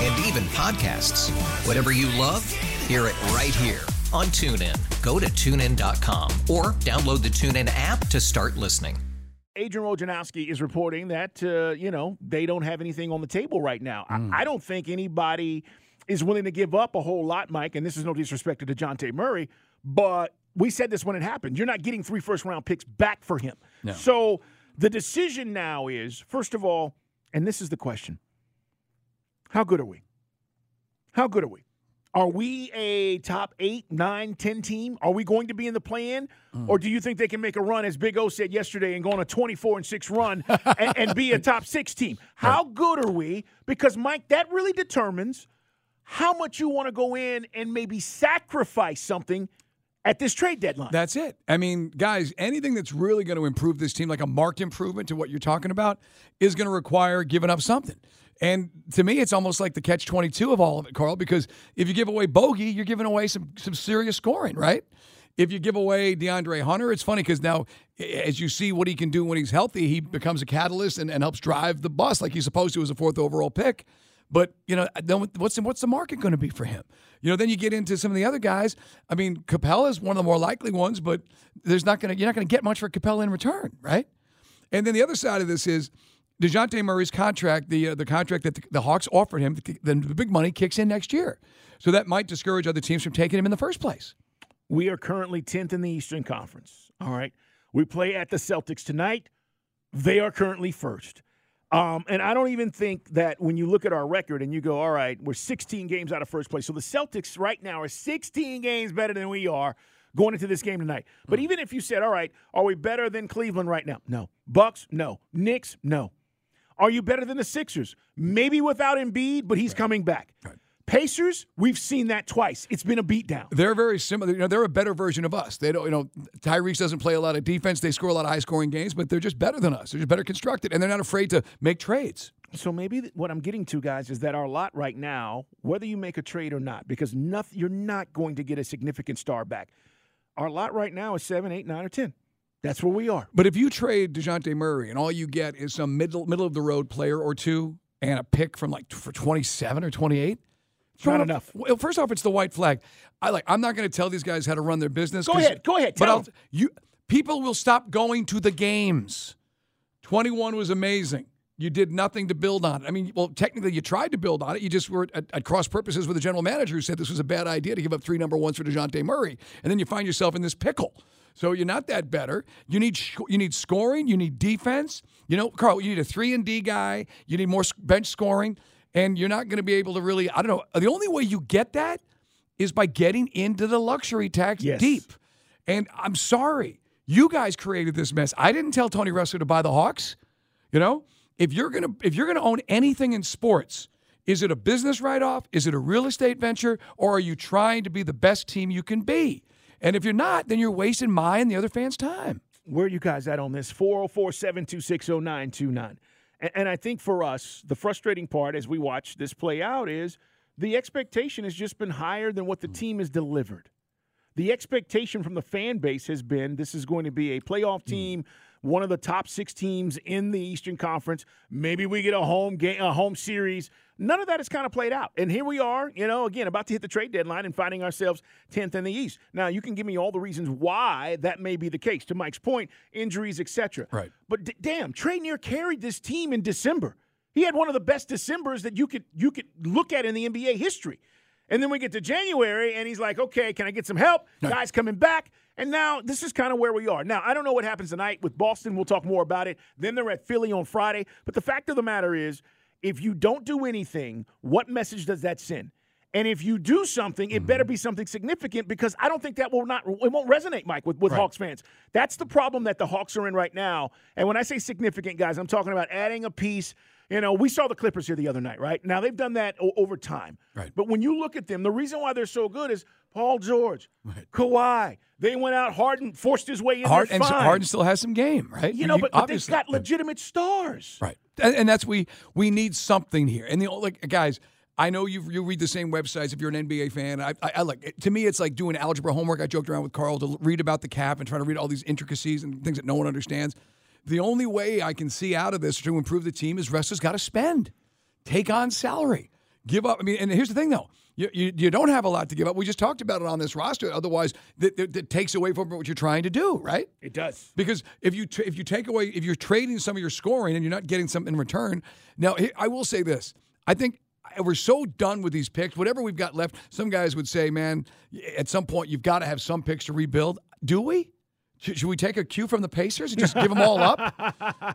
and even podcasts. Whatever you love, hear it right here on TuneIn. Go to tunein.com or download the TuneIn app to start listening. Adrian Wojnarowski is reporting that uh, you know they don't have anything on the table right now. I, I don't think anybody is willing to give up a whole lot, Mike. And this is no disrespect to Dejounte Murray, but we said this when it happened. You're not getting three first round picks back for him. So the decision now is, first of all, and this is the question: How good are we? How good are we? Are we a top eight, nine, ten team? Are we going to be in the play-in, mm. or do you think they can make a run, as Big O said yesterday, and go on a twenty-four and six run and, and be a top six team? How good are we? Because Mike, that really determines how much you want to go in and maybe sacrifice something at this trade deadline. That's it. I mean, guys, anything that's really going to improve this team, like a marked improvement to what you're talking about, is going to require giving up something. And to me, it's almost like the catch 22 of all of it, Carl, because if you give away Bogey, you're giving away some, some serious scoring, right? If you give away DeAndre Hunter, it's funny because now, as you see what he can do when he's healthy, he becomes a catalyst and, and helps drive the bus like he's supposed to as a fourth overall pick. But you know, what's the, what's the market going to be for him? You know, then you get into some of the other guys. I mean, Capela is one of the more likely ones, but there's not going to you're not going to get much for Capela in return, right? And then the other side of this is Dejounte Murray's contract, the uh, the contract that the, the Hawks offered him, then the big money kicks in next year, so that might discourage other teams from taking him in the first place. We are currently 10th in the Eastern Conference. All right. We play at the Celtics tonight. They are currently first. Um, and I don't even think that when you look at our record and you go, all right, we're 16 games out of first place. So the Celtics right now are 16 games better than we are going into this game tonight. But even if you said, all right, are we better than Cleveland right now? No. Bucks? No. Knicks? No. Are you better than the Sixers? Maybe without Embiid, but he's coming back. Pacers, we've seen that twice. It's been a beatdown. They're very similar. You know, they're a better version of us. They don't, you know, Tyrese doesn't play a lot of defense. They score a lot of high scoring games, but they're just better than us. They're just better constructed, and they're not afraid to make trades. So maybe what I'm getting to, guys, is that our lot right now, whether you make a trade or not, because nothing, you're not going to get a significant star back. Our lot right now is seven, eight, nine, or ten. That's where we are. But if you trade Dejounte Murray and all you get is some middle middle of the road player or two and a pick from like for 27 or 28, throw Not enough. Well, first off, it's the white flag. I like. I'm not going to tell these guys how to run their business. Go ahead, go ahead, But tell 'em. you people will stop going to the games. 21 was amazing. You did nothing to build on it. I mean, well, technically, you tried to build on it. You just were at, at cross purposes with the general manager who said this was a bad idea to give up three number ones for Dejounte Murray, and then you find yourself in this pickle. So you're not that better. You need you need scoring. You need defense. You know, Carl, you need a three and D guy. You need more bench scoring, and you're not going to be able to really. I don't know. The only way you get that is by getting into the luxury tax Yes. deep. And I'm sorry, you guys created this mess. I didn't tell Tony Ressler to buy the Hawks. You know, if you're gonna if you're gonna own anything in sports, is it a business write off? Is it a real estate venture? Or are you trying to be the best team you can be? And if you're not, then you're wasting my and the other fans' time. Where are you guys at on this? 404 726 0929. And I think for us, the frustrating part as we watch this play out is the expectation has just been higher than what the team has delivered. The expectation from the fan base has been this is going to be a playoff hmm. team, one of the top six teams in the Eastern Conference. Maybe we get a home game, a home series. None of that has kind of played out. And here we are, you know, again, about to hit the trade deadline and finding ourselves 10th in the East. Now, you can give me all the reasons why that may be the case. To Mike's point, injuries, etc. Right. But d- damn, Trae Neer carried this team in December. He had one of the best Decembers that you could you could look at in the NBA history. And then we get to January, and he's like, "Okay, can I get some help?" Guys coming back, And now this is kind of where we are. Now, I don't know what happens tonight with Boston. We'll talk more about it. Then they're at Philly on Friday. But the fact of the matter is, if you don't do anything, what message does that send? And if you do something, it better be mm-hmm. something significant because I don't think that will not it won't resonate, Mike, with, with Hawks fans. That's the problem that the Hawks are in right now. And when I say significant, guys, I'm talking about adding a piece. You know, we saw the Clippers here the other night, right? Now they've done that o- over time. Right. But when you look at them, the reason why they're so good is Paul George, Kawhi. They went out. Harden forced his way in. Hard, and fine. Harden still has some game, right? you know, but, but they've got legitimate stars. Right. And, and that's we we need something here. And the like guys, I know you you read the same websites if you're an NBA fan. I, I, I like to me it's like doing algebra homework. I joked around with Carl to read about the cap and try to read all these intricacies and things that no one understands. The only way I can see out of this to improve the team is has got to spend, take on salary, give up. I mean, and here's the thing though. You, you, you don't have a lot to give up. We just talked about it on this roster. Otherwise, that, that, that takes away from what you're trying to do, right? It does. Because if you if you take away if you're trading some of your scoring and you're not getting something in return, now I will say this: I think we're so done with these picks. Whatever we've got left, some guys would say, "Man, at some point you've got to have some picks to rebuild." Do we? Should we take a cue from the Pacers and just give them all up?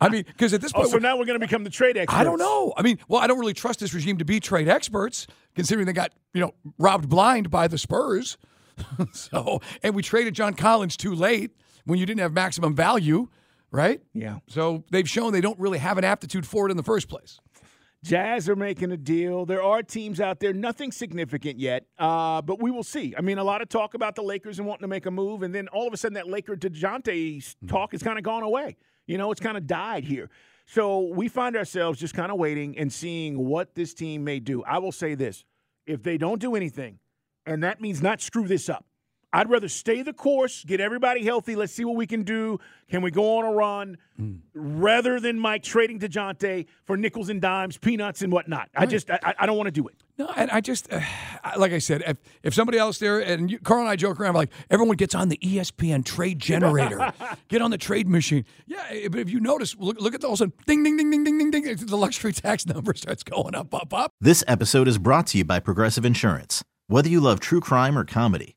I mean, because at this point, Oh, point, so now we're going to become the trade experts. I don't know. I mean, well, I don't really trust this regime to be trade experts, considering they got you know robbed blind by the Spurs. so, and we traded John Collins too late when you didn't have maximum value, right? Yeah. So they've shown they don't really have an aptitude for it in the first place. Jazz are making a deal. There are teams out there, nothing significant yet, uh, but we will see. I mean, a lot of talk about the Lakers and wanting to make a move, and then all of a sudden that Laker Dejounte talk has kind of gone away. You know, it's kind of died here. So we find ourselves just kind of waiting and seeing what this team may do. I will say this if they don't do anything, and that means not screw this up, I'd rather stay the course, get everybody healthy. Let's see what we can do. Can we go on a run? Rather than Mike trading Dejounte for nickels and dimes, peanuts and whatnot. I just, I, I don't want to do it. No, and I just, uh, like I said, if, if somebody else there, and you, Carl and I joke around, like everyone gets on the ESPN trade generator, get on the trade machine. Yeah, eh, but if you notice, look, look at the all of a sudden, ding, ding, ding, ding, ding, ding, ding, the luxury tax number starts going up, up, up. This episode is brought to you by Progressive Insurance. Whether you love true crime or comedy,